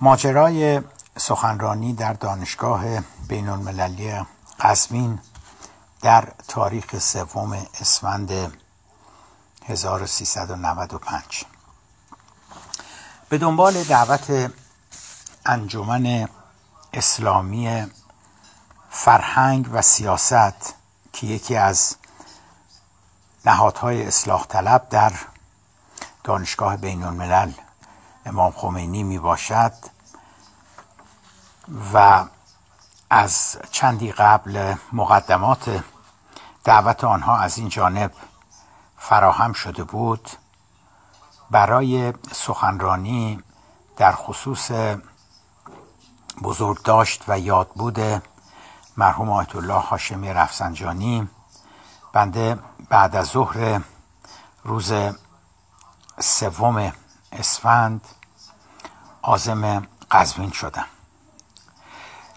ماجرای سخنرانی در دانشگاه بین المللی قزوین در تاریخ سوم اسفند 1395 به دنبال دعوت انجمن اسلامی فرهنگ و سیاست که یکی از نهادهای اصلاح طلب در دانشگاه بین الملل امام خمینی می باشد و از چندی قبل مقدمات دعوت آنها از این جانب فراهم شده بود برای سخنرانی در خصوص بزرگداشت و یادبود مرحوم آیت الله هاشمی رفسنجانی. بنده بعد از ظهر روز سوم اسفند آزم قزوین شدم.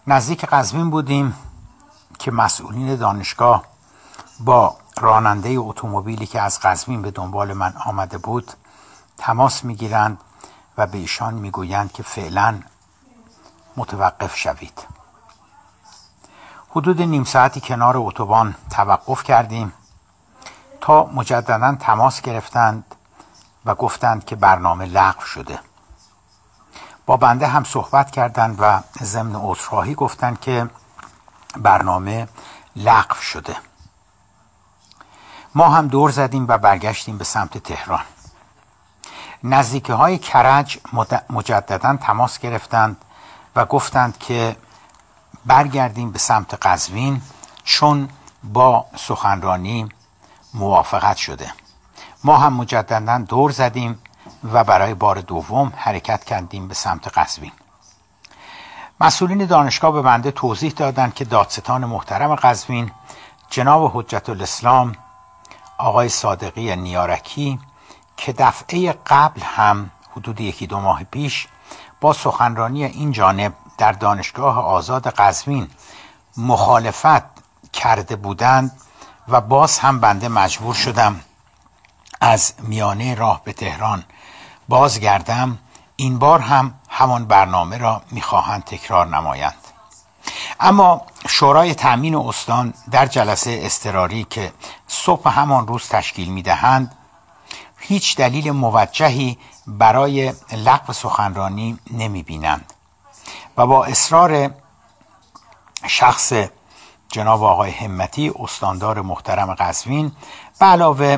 نزدیک قزوین بودیم که مسئولین دانشگاه با راننده اتومبیلی که از قزوین به دنبال من آمده بود تماس می‌گیرند و به ایشان می‌گویند که فعلا متوقف شوید. حدود نیم ساعتی کنار اتوبان توقف کردیم تا مجددا تماس گرفتند و گفتند که برنامه لغو شده. با بنده هم صحبت کردند و ضمن عذرخواهی گفتند که برنامه لغو شده. ما هم دور زدیم و برگشتیم به سمت تهران. نزدیکی های کرج مجددا تماس گرفتند و گفتند که برگردیم به سمت قزوین چون با سخنرانی موافقت شده. ما هم مجددا دور زدیم و برای بار دوم حرکت کردیم به سمت قزوین. مسئولین دانشگاه به بنده توضیح دادند که دادستان محترم قزوین جناب حجت الاسلام آقای صادقی نیارکی که دفعه قبل هم حدود یکی دو ماه پیش با سخنرانی این جانب در دانشگاه آزاد قزوین مخالفت کرده بودند و باز هم بنده مجبور شدم از میانه راه به تهران بازگردم این بار هم همان برنامه را می‌خواهند تکرار نمایند. اما شورای تأمین استان در جلسه استراری که صبح همان روز تشکیل می‌دهند هیچ دلیل موجهی برای لغو سخنرانی نمی بینند و با اصرار شخص جناب آقای همتی استاندار محترم قزوین به علاوه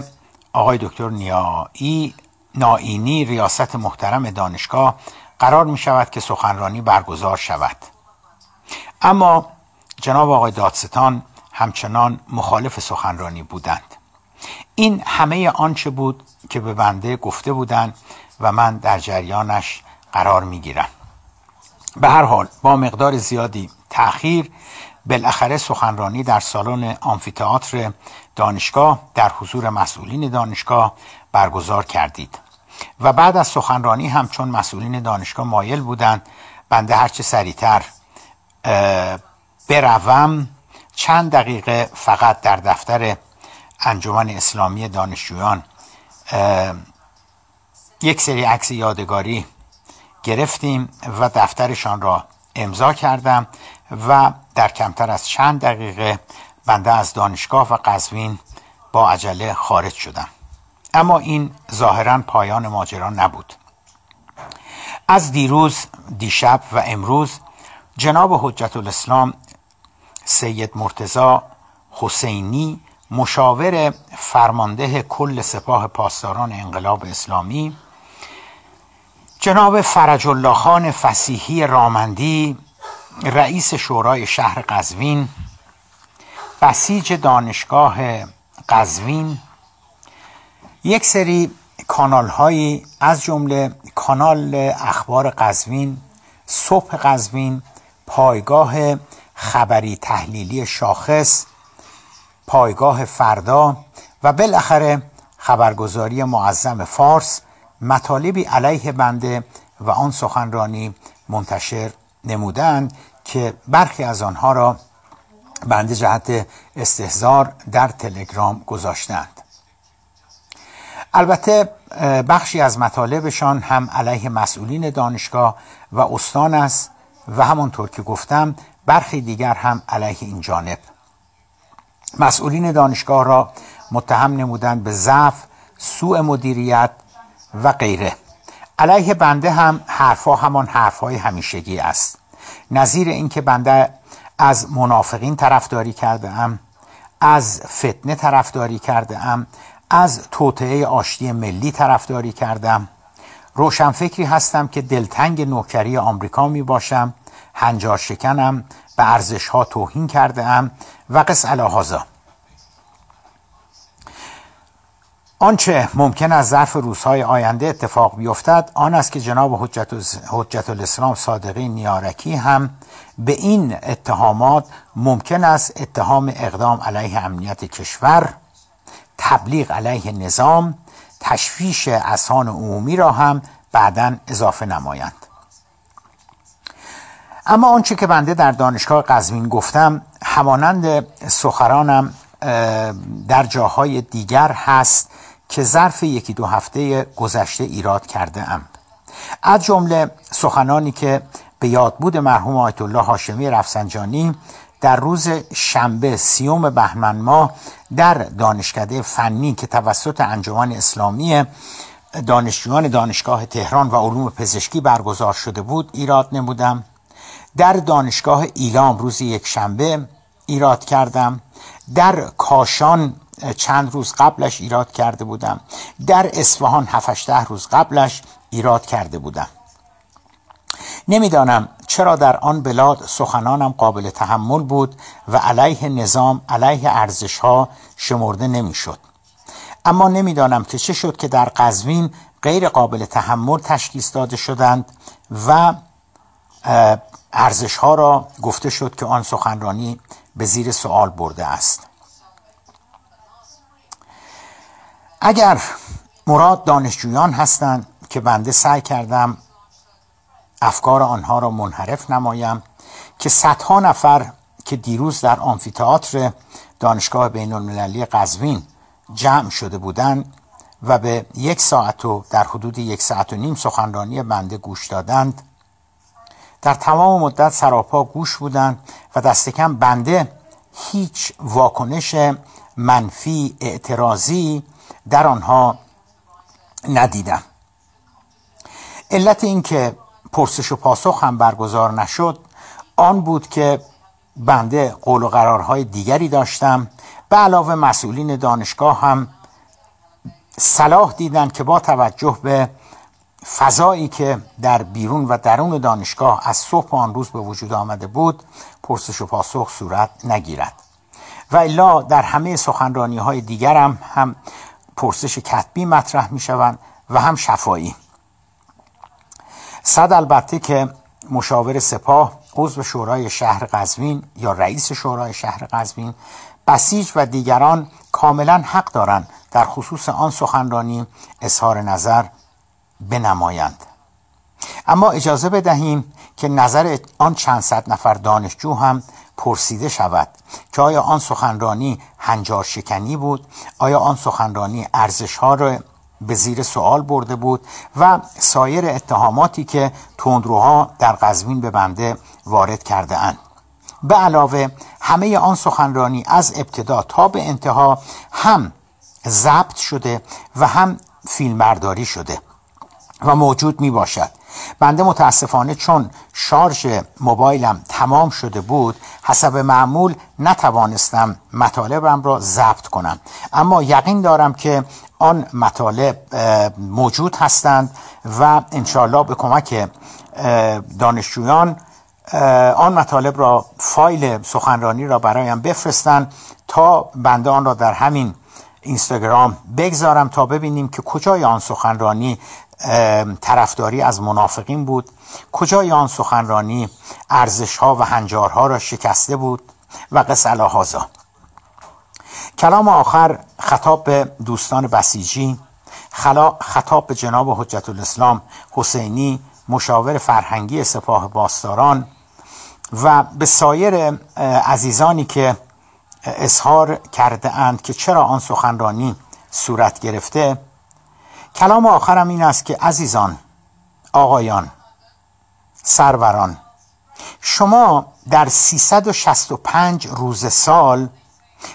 آقای دکتر نیایی نائینی ریاست محترم دانشگاه قرار می شود که سخنرانی برگزار شود. اما جناب آقای دادستان همچنان مخالف سخنرانی بودند. این همه آنچه بود که به بنده گفته بودند و من در جریانش قرار می گیرم به هر حال با مقدار زیادی تأخیر بالاخره سخنرانی در سالن آمفیتئاتر دانشگاه در حضور مسئولین دانشگاه برگزار کردید. و بعد از سخنرانی هم چون مسئولین دانشگاه مایل بودند بنده هرچه سریعتر بروم چند دقیقه فقط در دفتر انجمن اسلامی دانشجویان یک سری عکس یادگاری گرفتیم و دفترشان را امضا کردم و در کمتر از چند دقیقه بنده از دانشگاه و قزوین با عجله خارج شدم. اما این ظاهرا پایان ماجرا نبود. از دیروز دیشب و امروز جناب حجت الاسلام سید مرتزا حسینی مشاور فرمانده کل سپاه پاسداران انقلاب اسلامی جناب فرج الله خان فسیحی رامندی رئیس شورای شهر قزوین بسیج دانشگاه قزوین یک سری کانال هایی از جمله کانال اخبار قزوین صبح قزوین پایگاه خبری تحلیلی شاخص پایگاه فردا و بالاخره خبرگزاری معظم فارس مطالبی علیه بنده و آن سخنرانی منتشر نمودند که برخی از آنها را بنده جهت استهزار در تلگرام گذاشتند البته بخشی از مطالبشان هم علیه مسئولین دانشگاه و استان است و همانطور که گفتم برخی دیگر هم علیه این جانب. مسئولین دانشگاه را متهم نمودند به ضعف سوء مدیریت و غیره. علیه بنده هم حرفها همان حرفهای همیشگی است. نظیر اینکه بنده از منافقین طرفداری کرده ام از فتنه طرفداری کرده ام از توطعه آشتی ملی طرفداری کردم. روشنفکری هستم که دلتنگ نوکری آمریکا می باشم. هنجار شکنم. به ارزش ها توهین کرده ام و قص الهازا آنچه ممکن از ظرف روزهای آینده اتفاق بیفتد آن است که جناب حجت, حجت الاسلام صادقی نیارکی هم به این اتهامات ممکن است اتهام اقدام علیه امنیت کشور تبلیغ علیه نظام تشویش اسان عمومی را هم بعدا اضافه نمایند. اما آنچه که بنده در دانشگاه قزوین گفتم همانند سخرانم در جاهای دیگر هست که ظرف یکی دو هفته گذشته ایراد کرده ام از جمله سخنانی که به یادبود مرحوم آیت الله هاشمی رفسنجانی در روز شنبه سیوم بهمن ماه در دانشکده فنی که توسط انجمن اسلامی دانشجویان دانشگاه تهران و علوم پزشکی برگزار شده بود ایراد نمودم. در دانشگاه ایلام روز یک شنبه ایراد کردم. در کاشان چند روز قبلش ایراد کرده بودم. در اصفهان 7 روز قبلش ایراد کرده بودم. نمی‌دانم چرا در آن بلاد سخنانم قابل تحمل بود و علیه نظام علیه ارزش ها شمرده نمی‌شد. اما نمی‌دانم که چه شد که در قزوین غیر قابل تحمل تشخیص داده شدند و ارزش ها را گفته شد که آن سخنرانی به زیر سوال برده است. اگر مراد دانشجویان هستند که بنده سعی کردم افکار آنها را منحرف نمایم که صدها نفر که دیروز در آمفیتئاتر دانشگاه بین المللی قزوین جمع شده بودند و به یک ساعت و در حدود یک ساعت و نیم سخنرانی بنده گوش دادند در تمام مدت سراپا گوش بودند و دست کم بنده هیچ واکنش منفی اعتراضی در آنها ندیدم. علت اینکه پرسش و پاسخ هم برگزار نشد. آن بود که بنده قول و قرارهای دیگری داشتم. به علاوه مسئولین دانشگاه هم صلاح دیدند که با توجه به فضایی که در بیرون و درون دانشگاه از صبح آن روز به وجود آمده بود پرسش و پاسخ صورت نگیرد. و الا در همه سخنرانی های دیگرم هم پرسش کتبی مطرح می شوند و هم شفایی صد البته که مشاور سپاه عضو شورای شهر قزوین یا رئیس شورای شهر قزوین بسیج و دیگران کاملا حق دارند در خصوص آن سخنرانی اظهار نظر بنمایند. اما اجازه بدهیم که نظر آن چند صد نفر دانشجو هم پرسیده شود که آیا آن سخنرانی هنجار شکنی بود؟ آیا آن سخنرانی ارزش ها را به زیر سوال برده بود و سایر اتهاماتی که تندروها در قزوین به بنده وارد کرده اند. به علاوه همه آن سخنرانی از ابتدا تا به انتها هم ضبط شده و هم فیلمبرداری شده و موجود می باشد بنده متاسفانه چون شارژ موبایلم تمام شده بود حسب معمول نتوانستم مطالبم را ضبط کنم. اما یقین دارم که آن مطالب موجود هستند و انشاءالله به کمک دانشجویان آن مطالب را فایل سخنرانی را برایم بفرستند تا بنده آن را در همین اینستاگرام بگذارم تا ببینیم که کجای آن سخنرانی طرفداری از منافقین بود کجای آن سخنرانی ارزش ها و هنجارها را شکسته بود و قص هازا کلام آخر خطاب به دوستان بسیجی خطاب به جناب حجت الاسلام حسینی مشاور فرهنگی سپاه باستاران و به سایر عزیزانی که اظهار کرده اند که چرا آن سخنرانی صورت گرفته. کلام آخرم این است که عزیزان آقایان سروران شما در 365 روز سال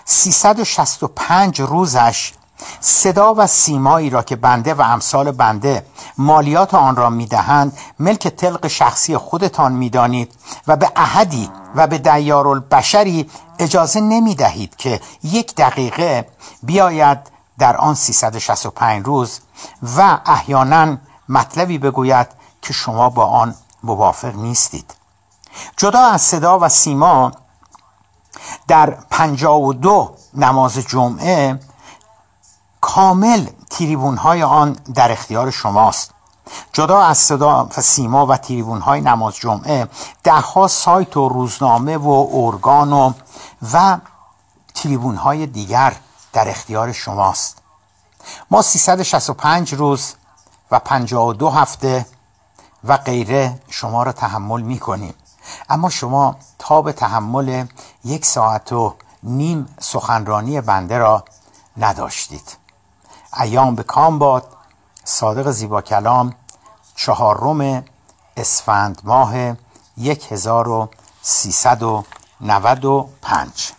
365 روزش صدا و سیمایی را که بنده و امثال بنده مالیات آن را می‌دهند ملک تلق شخصی خودتان می‌دانید و به احدی و به دیار البشری اجازه نمی دهید که یک دقیقه بیاید در آن 365 روز و احیانا مطلبی بگوید که شما با آن موافق نیستید. جدا از صدا و سیما در پنجاه و دو نماز جمعه کامل تریبون های آن در اختیار شماست. جدا از صدا و سیما و تریبون های نماز جمعه دهها سایت و روزنامه و ارگان و و تریبون های دیگر در اختیار شماست. ما 365 روز و 52 هفته و غیره شما را تحمل می کنیم اما شما تا به تحمل یک ساعت و نیم سخنرانی بنده را نداشتید. ایام به کام باد صادق زیبا کلام چهارم اسفند ماه 1395